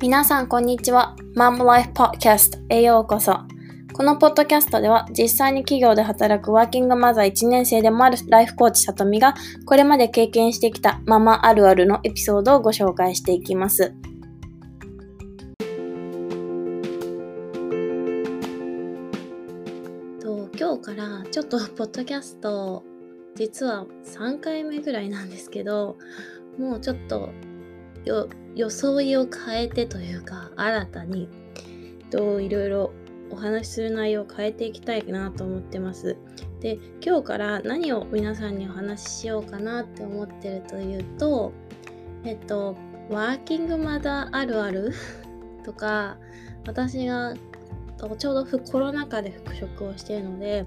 皆さん、こんにちは。マンモライフポッドキャストへようこそ。このポッドキャストでは、実際に企業で働くワーキングマザー1年生でもあるライフコーチさとみが、これまで経験してきたママあるあるのエピソードをご紹介していきます。と今日からちょっとポッドキャスト実は3回目ぐらいなんですけどもうちょっと装いを変えてというか新たにといろいろお話しする内容を変えていきたいなと思ってます。で今日から何を皆さんにお話ししようかなって思ってるというとえっとワーキングマザーあるある とか私がちょうどコロナ禍で復職をしているので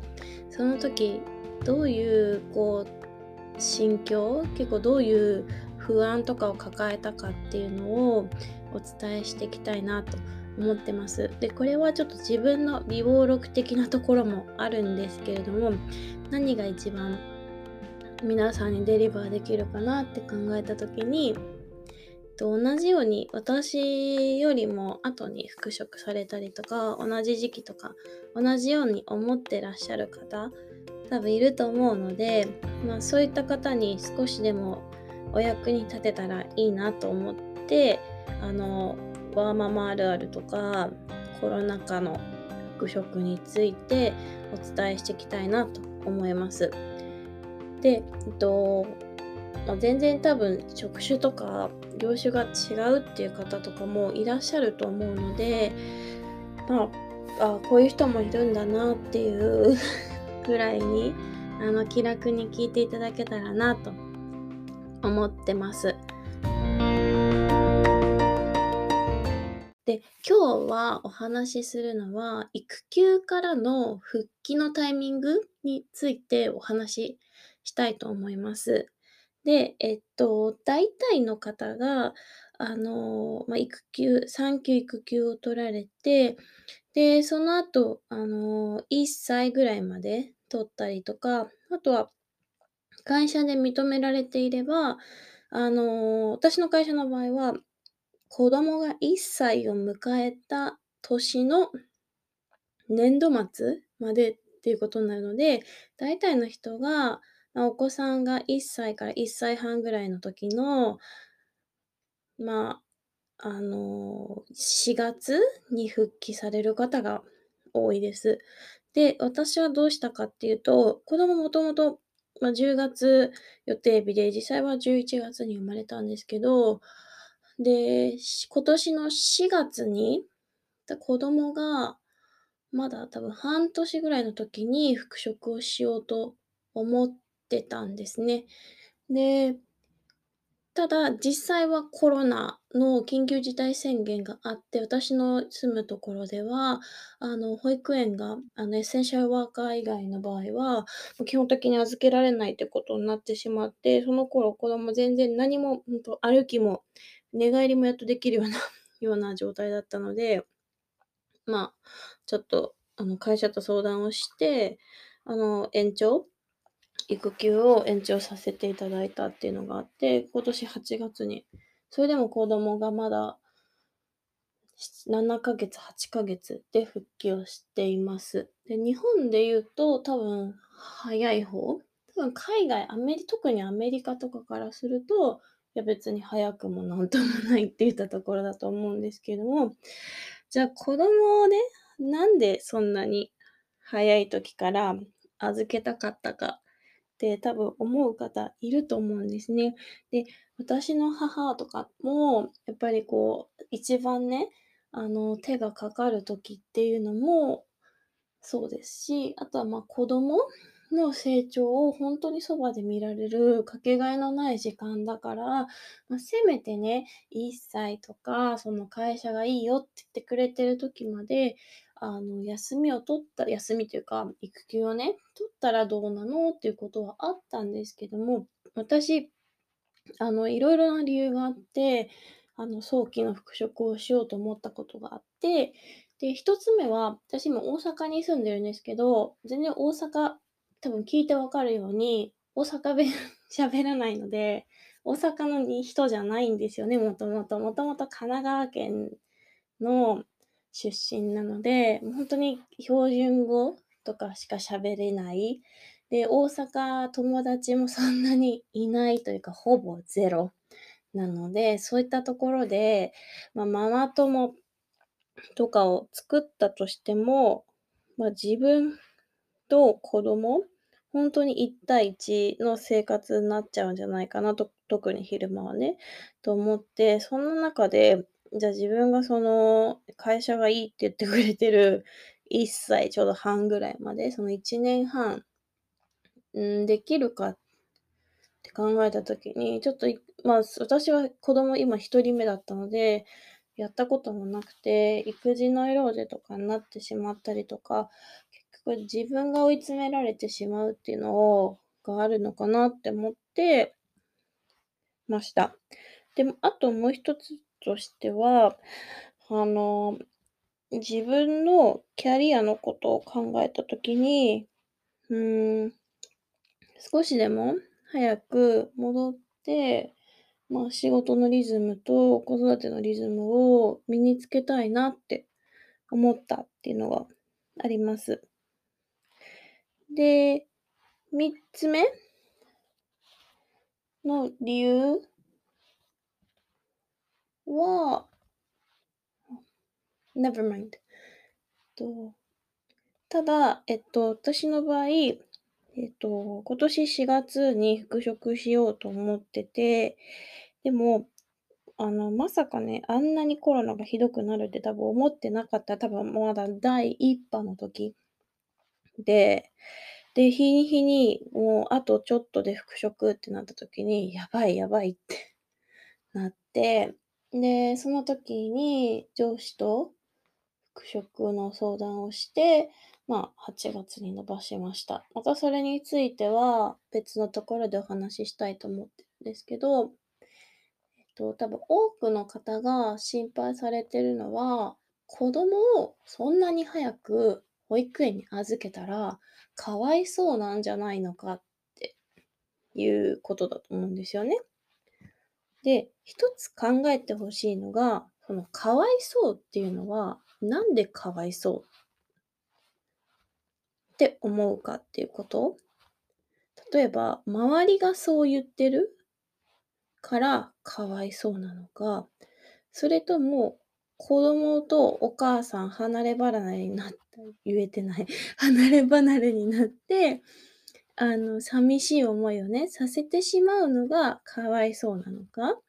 その時どういうこう心境結構どういう不安とかを抱えたかっていうのをお伝えしていきたいなと思ってます。で、これはちょっと自分の微暴録的なところもあるんですけれども、何が一番皆さんにデリバーできるかなって考えた時に、と同じように私よりも後に復職されたりとか同じ時期とか同じように思ってらっしゃる方多分いると思うので、まあ、そういった方に少しでもお役に立てたらいいなと思ってあのワーママあるあるとかコロナ禍の復職についてお伝えしていきたいなと思います。で、えっと、まあ、全然多分職種とか業種が違うっていう方とかもいらっしゃると思うので、まあ、あこういう人もいるんだなっていう ぐらいにあの気楽に聞いていただけたらなと思ってます。で今日はお話しするのは育休からの復帰のタイミングについてお話ししたいと思います。で、えっと、大体の方が、あの、まあ、育休、産休育休を取られて、で、その後、あの、1歳ぐらいまで取ったりとか、あとは会社で認められていれば、あの、私の会社の場合は、子供が1歳を迎えた年の年度末までっていうことになるので、大体の人が、まお子さんが1歳から1歳半ぐらいの時の、まあ、あの、4月に復帰される方が多いです。で、私はどうしたかっていうと、子供もともとまあ、10月予定日で、実際は11月に生まれたんですけど、で、今年の4月に、子供が、まだ多分半年ぐらいの時に復職をしようと思ってたんですね。で、ただ、実際はコロナの緊急事態宣言があって、私の住むところでは、あの、保育園が、あの、エッセンシャルワーカー以外の場合は、基本的に預けられないってことになってしまって、その頃子供全然何も、ほんと歩きも寝返りもやっとできるようなような状態だったので、まあ、ちょっと、あの、会社と相談をして、あの、延長育休を延長させていただいたっていうのがあって、今年8月に。それでも子供がまだ7ヶ月、8ヶ月で復帰をしています。で、日本で言うと多分早い方。多分海外、アメリ、特にアメリカとかからすると、いや別に早くもなんともないって言ったところだと思うんですけども、じゃあ子供をね、なんでそんなに早い時から預けたかったかって多分思う方いると思うんですね。で、私の母とかも、やっぱりこう、一番ね、あの、手がかかる時っていうのもそうですし、あとはまあ子供の成長を本当にそばで見られるかけがえのない時間だから、まあ、せめてね、1歳とか、その会社がいいよって言ってくれてる時まで、あの、休みを取った、休みというか、育休をね、取ったらどうなのっていうことはあったんですけども、私、あの、いろいろな理由があって、あの、早期の復職をしようと思ったことがあって、で、一つ目は、私今大阪に住んでるんですけど、全然大阪、多分聞いてわかるように、大阪弁 喋らないので、大阪の人じゃないんですよね、もともと。もともと神奈川県の出身なので、もうほんとに標準語とかしか喋れない。で、大阪、友達もそんなにいないというか、ほぼゼロなので、そういったところで、まあ、ママ友とかを作ったとしても、まあ、自分と子供、ほんとに1対1の生活になっちゃうんじゃないかなと、特に昼間はね、と思って、そんな中で、じゃあ自分がその、会社がいいって言ってくれてる1歳ちょうど半ぐらいまで、その1年半、ん、できるかって考えた時に、ちょっといま、私は子供今1人目だったので、やったこともなくて、育児ノイローゼとかになってしまったりとか、結局自分が追い詰められてしまうっていうのをがあるのかなって思ってました。でも、あともう一つとしては、あの、自分のキャリアのことを考えた時に、うーん、少しでも早く戻って、まあ、仕事のリズムと子育てのリズムを身につけたいなって思ったっていうのがあります。で、3つ目の理由は never mind。と、ただ、えっと、私の場合、えっと、今年4月に復職しようと思ってて、でも、あの、まさかね、あんなにコロナがひどくなるって多分思ってなかった。多分まだ第1波の時で、で、日に日に、もうあとちょっとで復職ってなった時に、やばいやばいってなって、で、その時に上司と復職の相談をして、まあ、8月に延ばしました。またそれについては、別のところでお話ししたいと思ってるんですけど、えっと、多分多くの方が心配されてるのは、子供をそんなに早く保育園に預けたら、かわいそうなんじゃないのかっていうことだと思うんですよね。で、一つ考えて欲しいのが、そのかわいそうっていうのは、なんでかわいそうって思うかっていうこと？例えば、周りがそう言ってるからかわいそうなのか、それとも、子供とお母さん離れ離れになった言えてない。離れ離れになって、あの、寂しい思いをね、させてしまうのがかわいそうなのか。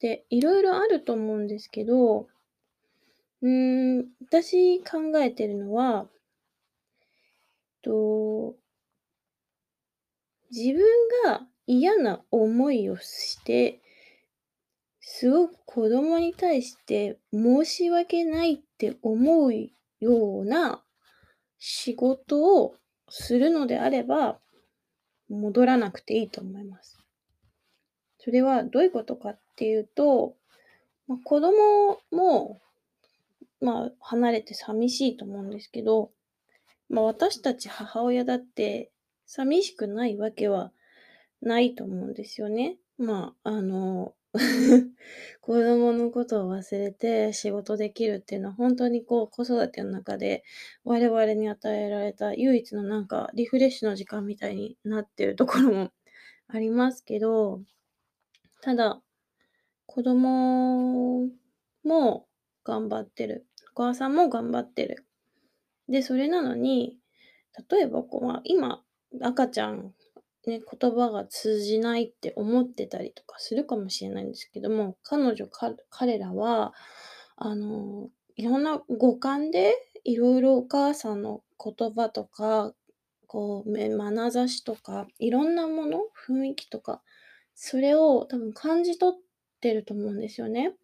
で、色々あると思うんですけど、うーん、私考えてるのはと自分が嫌な思いをしてすごく子供に対して申し訳ないって思うような仕事をするのであれば、戻らなくていいと思います。それはどういうことかっていうと、ま、子供も、まあ、離れて寂しいと思うんですけど、まあ、私たち母親だって寂しくないわけはないと思うんですよね。まあ、あの、子供のことを忘れて仕事できるっていうのは、ほんとにこう、子育ての中で我々に与えられた唯一のなんかリフレッシュの時間みたいになってるところも ありますけど、ただ、子供も頑張ってる。お母さんも頑張ってる。で、それなのに、例えばこう、まあ、今、赤ちゃん、ね、言葉が通じないって思ってたりとかするかもしれないんですけども、彼女か彼らは、あの、いろんな五感で色々お母さんの言葉とか、こう、め眼差しとか、いろんなもの、雰囲気とか、それを多分感じ取ってると思うんですよね。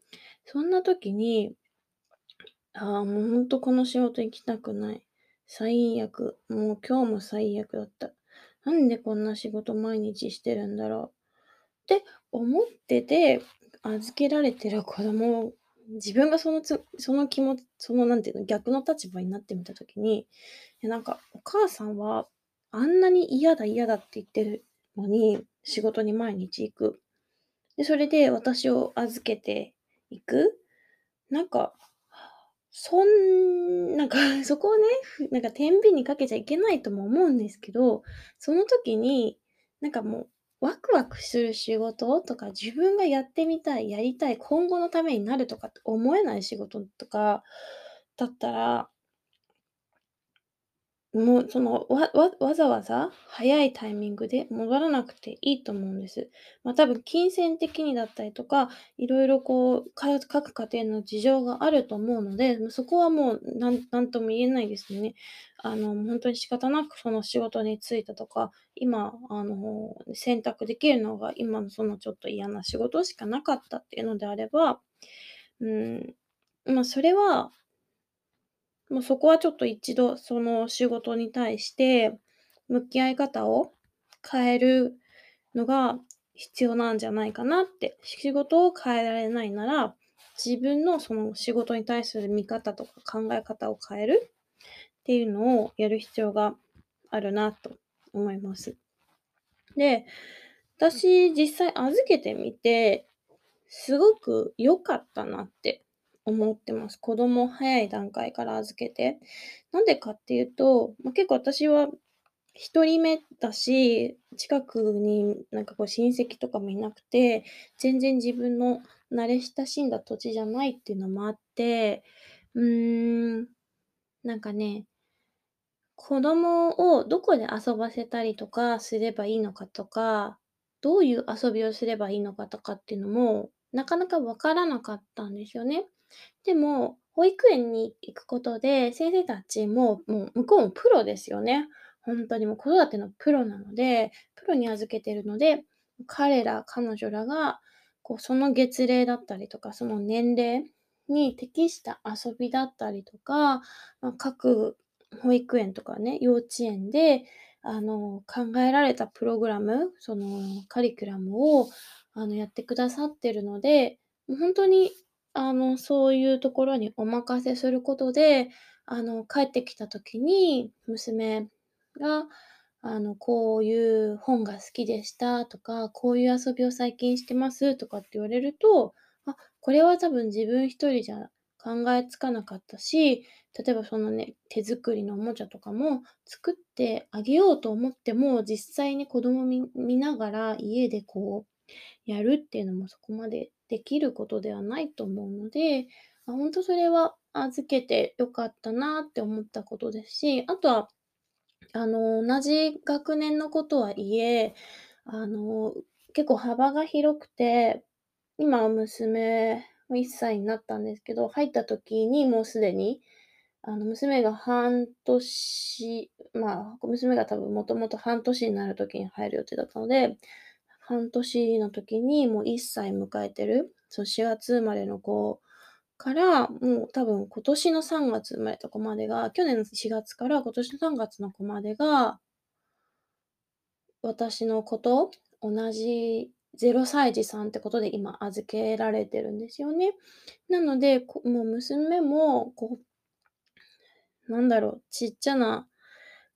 そんな時に、ああ、もうほんとこの仕事行きたくない。最悪。もう今日も最悪だった。なんでこんな仕事毎日してるんだろうって思ってて、預けられてる子供を、自分がそのつその気持ちそのなんていうの、逆の立場になってみた時に、いやなんかお母さんはあんなに嫌だ嫌だって言ってるのに、仕事に毎日行く。で、それで私を預けていく。なんか、そんなんか そこをね、なんか天秤にかけちゃいけないとも思うんですけど、その時に、なんかもう、ワクワクする仕事とか、自分がやってみたい、やりたい、今後のためになるとかって思えない仕事とかだったらもう、その、わわわざわざ早いタイミングで戻らなくていいと思うんです。まあ、多分金銭的にだったりとか、いろいろこう、か各家庭の事情があると思うので、そこはもう、なんとも言えないですね。あの、ほんとに仕方なくその仕事に就いたとか、今、あの、選択できるのが今のそのちょっと嫌な仕事しかなかったっていうのであれば、うん、まあ、それはもうそこはちょっと一度その仕事に対して向き合い方を変えるのが必要なんじゃないかなって。仕事を変えられないなら、自分のその仕事に対する見方とか考え方を変えるっていうのをやる必要があるなと思います。で、私実際預けてみて、すごく良かったなって思ってます。子供早い段階から預けて。なんでかっていうと、ま、結構私は1人目だし、近くになんかこう親戚とかもいなくて、全然自分の慣れ親しんだ土地じゃないっていうのもあって、うーん、なんかね、子供をどこで遊ばせたりとかすればいいのかとか、どういう遊びをすればいいのかとかっていうのも、なかなか分からなかったんですよね。でも、保育園に行くことで、先生たちも、もう向こうもプロですよね。ほんとにもう子育てのプロなので、プロに預けてるので、彼ら、彼女らが、こうその月齢だったりとか、その年齢に適した遊びだったりとか、ま、各保育園とかね、幼稚園で、あの、考えられたプログラム、そのカリキュラムを、あの、やってくださってるので、もうほんとにあの、そういうところにお任せすることで、あの、帰ってきた時に、娘が、あの、こういう本が好きでしたとか、こういう遊びを最近してますとかって言われると、あ、これは多分自分一人じゃ考えつかなかったし、例えばそのね、手作りのおもちゃとかも作ってあげようと思っても、実際に子供み見ながら家でこうやるっていうのもそこまでできることではないと思うので、あ、ほんとそれは預けて良かったなって思ったことですし、あとは、あの、同じ学年の子とはいえ、あの、結構幅が広くて、今は娘1歳になったんですけど、入った時にもうすでに、あの、娘が半年まあ、娘が多分もともと半年になる時に入る予定だったので、半年の時にもう1歳迎えてる、その4月生まれの子から、もう多分今年の3月生まれた子までが、去年の4月から今年の3月の子までが私の子と同じ0歳児さんってことで今預けられてるんですよね。なので、もう娘も、こう、なんだろう、ちっちゃな、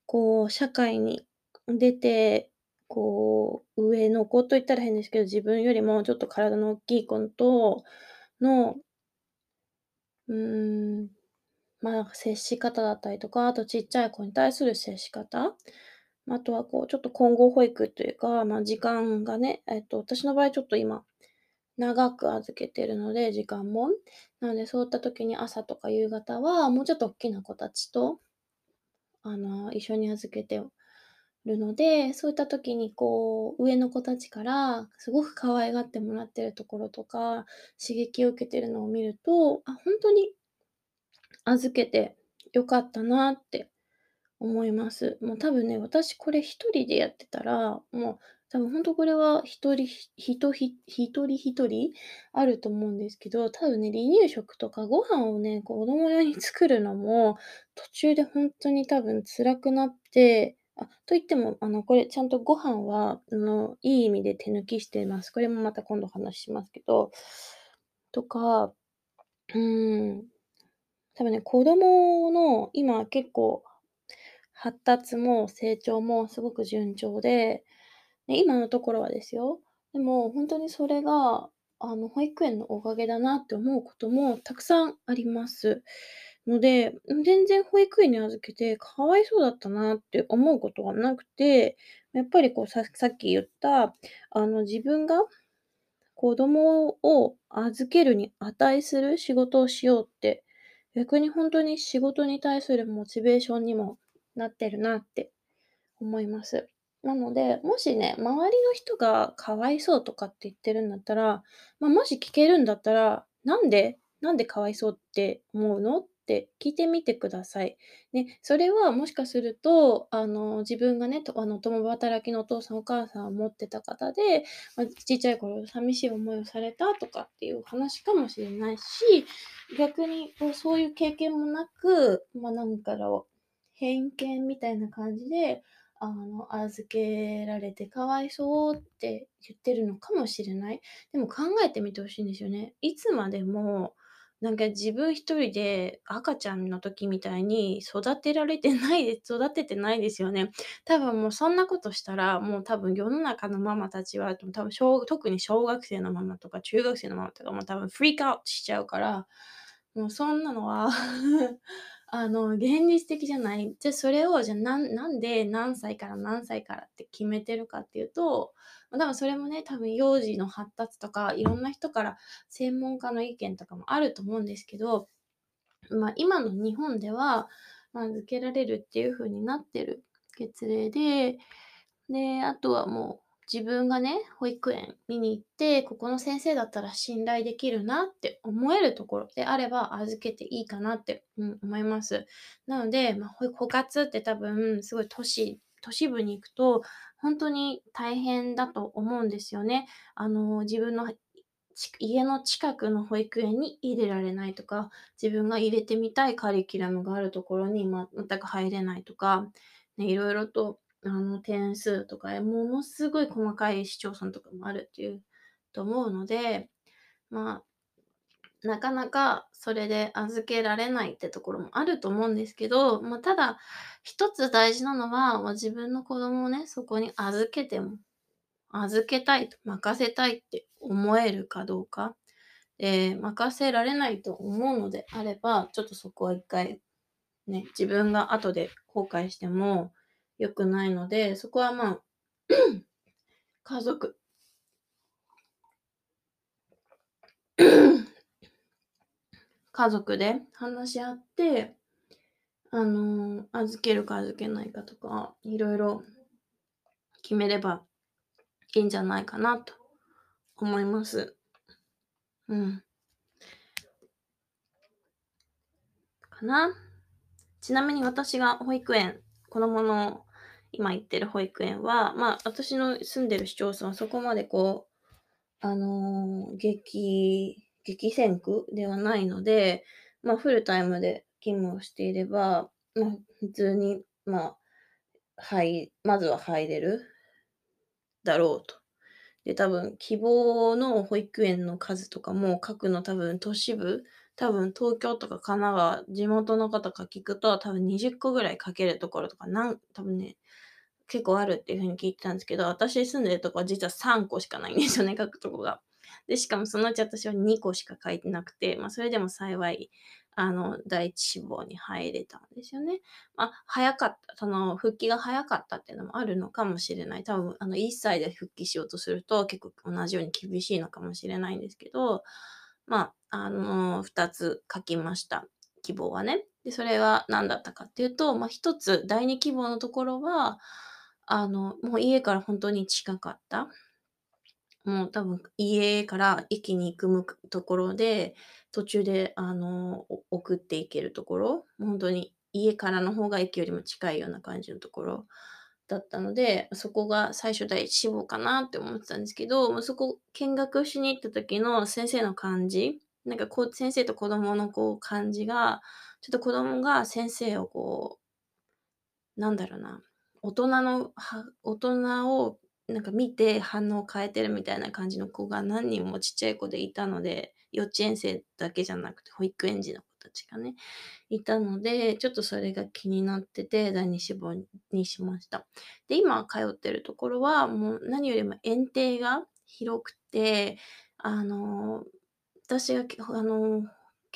こう、社会に出て、こう、上の子と言ったら変ですけど、自分よりもちょっと体の大きい子とのうーん、まあ、接し方だったりとか、あとちっちゃい子に対する接し方、あとはこうちょっと混合保育というか、まあ、時間がね、えっと、私の場合ちょっと今、長く預けてるので、時間も。なのでそういった時に朝とか夕方は、もうちょっとおっきな子たちと、あの、一緒に預けてるので、そういった時にこう、上の子たちからすごく可愛がってもらってるところとか、刺激を受けてるのを見ると、あ、ほんとに預けて良かったなって思います。もう多分ね、私これ一人でやってたら、もう多分ほんとこれは一人ひ人一人一人あると思うんですけど、多分ね、離乳食とかご飯をね、子供用に作るのも、途中でほんとに多分辛くなってあ、と言っても、あの、これちゃんとご飯は、あの、いい意味で手抜きしています。これもまた今度話しますけど、とか、うん、多分ね、子供の今結構発達も成長もすごく順調で、ね、今のところはですよ。でも、ほんとにそれが、あの、保育園のおかげだなって思うこともたくさんあります。ので、全然保育園に預けてかわいそうだったなって思うことはなくて、やっぱりこう、ささっき言った、あの、自分が子供を預けるに値する仕事をしようって、逆にほんとに仕事に対するモチベーションにもなってるなって思います。なので、もしね、周りの人がかわいそうとかって言ってるんだったら、まあ、もし聞けるんだったら、なんでなんでかわいそうって思うのっって聞いてみてください。ね、それはもしかすると、あの、自分がね、とあの、共働きのお父さんお母さんを持ってた方で、ま、ちっちゃい頃寂しい思いをされたとかっていう話かもしれないし、逆にこう、そういう経験もなく、ま、なんかろう、偏見みたいな感じで、あの、預けられてかわいそうって言ってるのかもしれない。でも考えてみて欲しいんですよね。いつまでも、なんか自分一人で赤ちゃんの時みたいに育てられてないで 育ててないですよね。多分もうそんなことしたら、もう多分世の中のママたちは、多分小特に小学生のママとか中学生のママとかも多分フリークアウトしちゃうから、もうそんなのはあの、現実的じゃない。じゃ、それを、じゃ、なんなんで何歳から何歳からって決めてるかっていうと、多分それもね、多分幼児の発達とか、いろんな人から専門家の意見とかもあると思うんですけど、まあ、今の日本では、ま、預けられるっていう風になってる月齢で、で、あとはもう自分がね、保育園見に行って、ここの先生だったら信頼できるなって思えるところであれば、預けていいかなって、うん、思います。なので、ま、ほ保育活って多分すごい都市都市部に行くと、ほんとに大変だと思うんですよね。あの、自分の家の近くの保育園に入れられないとか、自分が入れてみたいカリキュラムがあるところに、全く入れないとか、ね、色々とあの、点数とか、ものすごい細かい市町村とかもあるっていうと思うので、まあ、なかなかそれで預けられないってところもあると思うんですけど、まあ、ただ、一つ大事なのは、まあ、自分の子供をね、そこに預けても預けたいと、任せたいって思えるかどうか。ええ、任せられないと思うのであれば、ちょっとそこは一回、ね、自分が後で後悔しても良くないので、そこはまあ 家族 家族で話し合って、あの、預けるか預けないかとか、色々決めればいいんじゃないかなと思います。うん。かな。ちなみに私が保育園子供の今行ってる保育園は、まあ、私の住んでる市町村はそこまでこう、あの、激激戦区ではないので、まあ、フルタイムで勤務をしていれば、まあ、普通に、まあ、はいまずは入れるだろうと。で、多分希望の保育園の数とかも各の多分都市部、多分東京とか神奈川、地元の方か聞くと、多分20個ぐらい書けるところとか、なん多分ね、結構あるっていう風に聞いてたんですけど、私住んでるとこは実は3個しかないんですよね、書くとこが。で、しかもそのうち私は2個しか書いてなくて、まあ、それでも幸い、あの、第一志望に入れたんですよね。まあ、早かった、その、復帰が早かったっていうのもあるのかもしれない。多分、あの、1歳で復帰しようとすると、結構同じように厳しいのかもしれないんですけど、まあ、あの、2つ書きました。希望はね。で、それが何だったかっていうと、まあ、1つ、第2希望のところは、あの、もう家からほんとに近かった。もう多分家から駅に行くところで、途中であの、送っていけるところ、もうほんとに家からの方が駅よりも近いような感じのところだったので、そこが最初第一志望かなって思ってたんですけど、そこ見学しに行った時の先生の感じ、なんかこう先生と子供のこう感じが、ちょっと子供が先生をこう、なんだろうな、大人の大人をなんか見て反応を変えてるみたいな感じの子が何人もちっちゃい子でいたので、幼稚園生だけじゃなくて保育園児の子たちがね、いたので、ちょっとそれが気になってて、第二志望にしました。で、今通ってるところは、もう何よりも園庭が広くて、あの、私があの、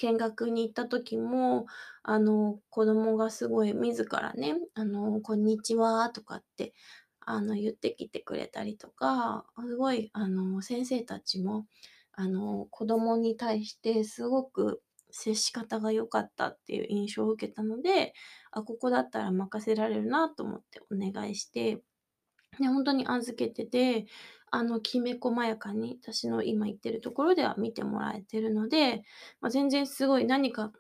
見学に行った時も、あの、子供がすごい自らね、あの、こんにちはとかって、あの、言ってきてくれたりとか、すごい、あの、先生たちも、あの、子供に対してすごく接し方が良かったっていう印象を受けたので、あ、ここだったら任せられるなと思ってお願いして、で、本当に預けてて、あの、きめ細やかに私の今行ってるところでは見てもらえてるので、まあ、全然すごい何か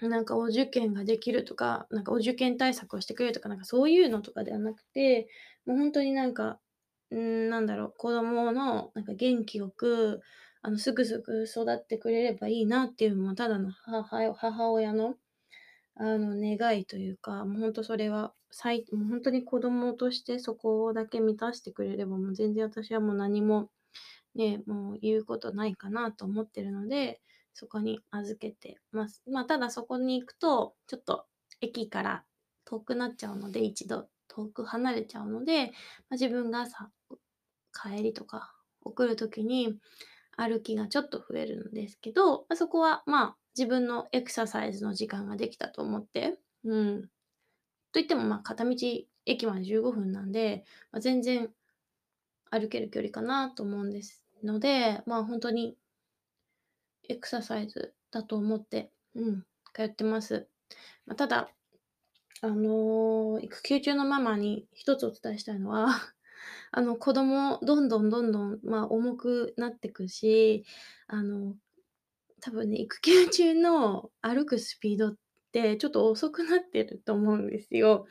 なんかお受験ができるとか、なんかお受験対策をしてくれるとか、なんかそういうのとかではなくて、もう本当になんか、ん、なんだろう、子供のなんか元気よく、あの、すぐすぐ育ってくれればいいなっていうの、もただの母母親の、あの、願いというか、もう本当それは、さいもう本当に子供としてそこだけ満たしてくれれば、もう全然私はもう何も、ね、もう言うことないかなと思ってるので、そこに預けてます。まあ、ただそこに行くと、ちょっと駅から遠くなっちゃうので、一度遠く離れちゃうので、まあ、自分がさ、帰りとか送る時に歩きがちょっと増えるんですけど、まあ、そこはまあ自分のエクササイズの時間ができたと思って、うん。といってもまあ片道駅まで15分なんで、まあ、全然歩ける距離かなと思うんですので、まあ本当にエクササイズだと思って、うん、通ってます。まあ、ただ、あのー、育休中のママに一つお伝えしたいのは あの、子供どんどんどんどん、まあ、重くなってくし、あの、多分ね、育休中の歩くスピードってちょっと遅くなってると思うんですよ。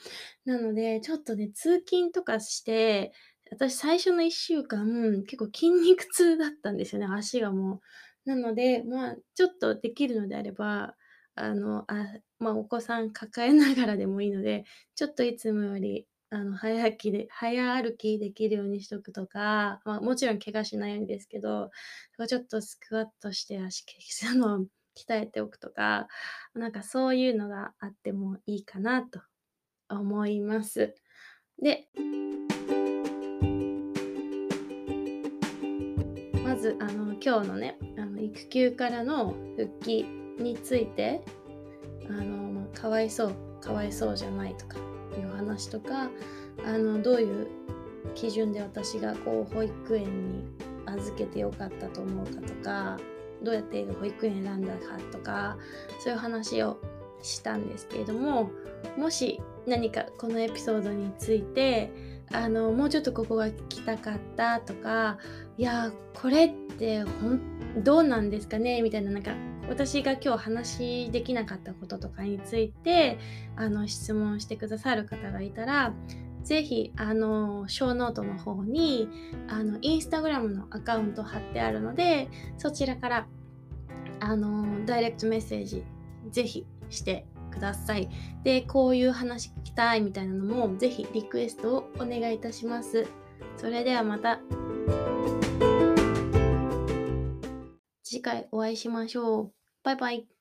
なので、ちょっとね、通勤とかして、私最初の1週間、結構筋肉痛だったんですよね、足がもう。なので、まあ、ちょっとできるのであれば、あの、あ、まあ、お子さん抱えながらでもいいので、ちょっといつもより、あの、早歩きで早歩きできるようにしとくとか、まあ、もちろん怪我しないようにですけど、ちょっとスクワットして足 あの、鍛えておくとか、なんかそういうのがあってもいいかなと思います。でまず、あの、今日のね、あの、育休からの復帰について、あの、まあ、かわいそう、かわいそうじゃないとかいう話とか、あの、どういう基準で私がこう、保育園に預けてよかったと思うかとか、どうやって保育園選んだかとか、そういう話をしたんですけれども、もし何かこのエピソードについて、あのもうちょっとここが聞きたかったとかいやこれってほんどうなんですかねみたいななんか私が今日話できなかったこととかについてあの質問してくださる方がいたらぜひあのショーノートの方にあのインスタグラムのアカウント貼ってあるのでそちらからあのダイレクトメッセージぜひしてください。で、こういう話聞きたいみたいなのも、ぜひリクエストをお願いいたします。それではまた次回お会いしましょう。バイバイ。